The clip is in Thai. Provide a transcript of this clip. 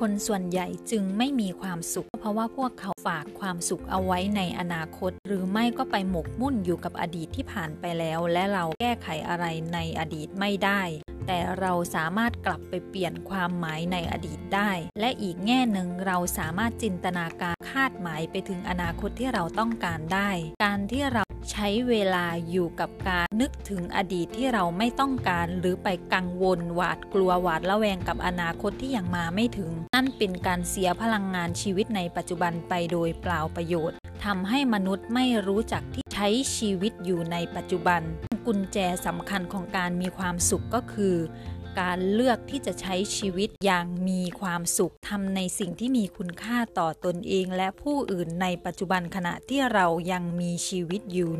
คนส่วนใหญ่จึงไม่มีความสุข เพราะว่าพวกเขาฝากความสุขเอาไว้ในอนาคต หรือไม่ก็ไปหมกมุ่นอยู่กับอดีตที่ผ่านไปแล้ว และเราแก้ไขอะไรในอดีตไม่ได้ แต่เราสามารถกลับไปเปลี่ยนความหมายในอดีตได้ และอีกแง่หนึ่งเราสามารถจินตนาการคาดหมายไปถึงอนาคตที่เราต้องการได้ การที่เรา ใช้เวลาอยู่กับการนึกถึงอดีตที่เราไม่ต้องการ หรือไปกังวลหวาดกลัวหวาดระแวงกับอนาคตที่ยังมาไม่ถึง นั่นเป็นการเสียพลังงานชีวิตในปัจจุบันไปโดยเปล่าประโยชน์ทำให้มนุษย์ไม่รู้จักที่ใช้ชีวิตอยู่ในปัจจุบัน กุญแจสำคัญของการมีความสุขก็คือ การเลือกที่จะใช้ชีวิตอย่างมีความสุขทำในสิ่งที่มีคุณค่าต่อตนเองและผู้อื่นในปัจจุบันขณะที่เรายังมีชีวิตอยู่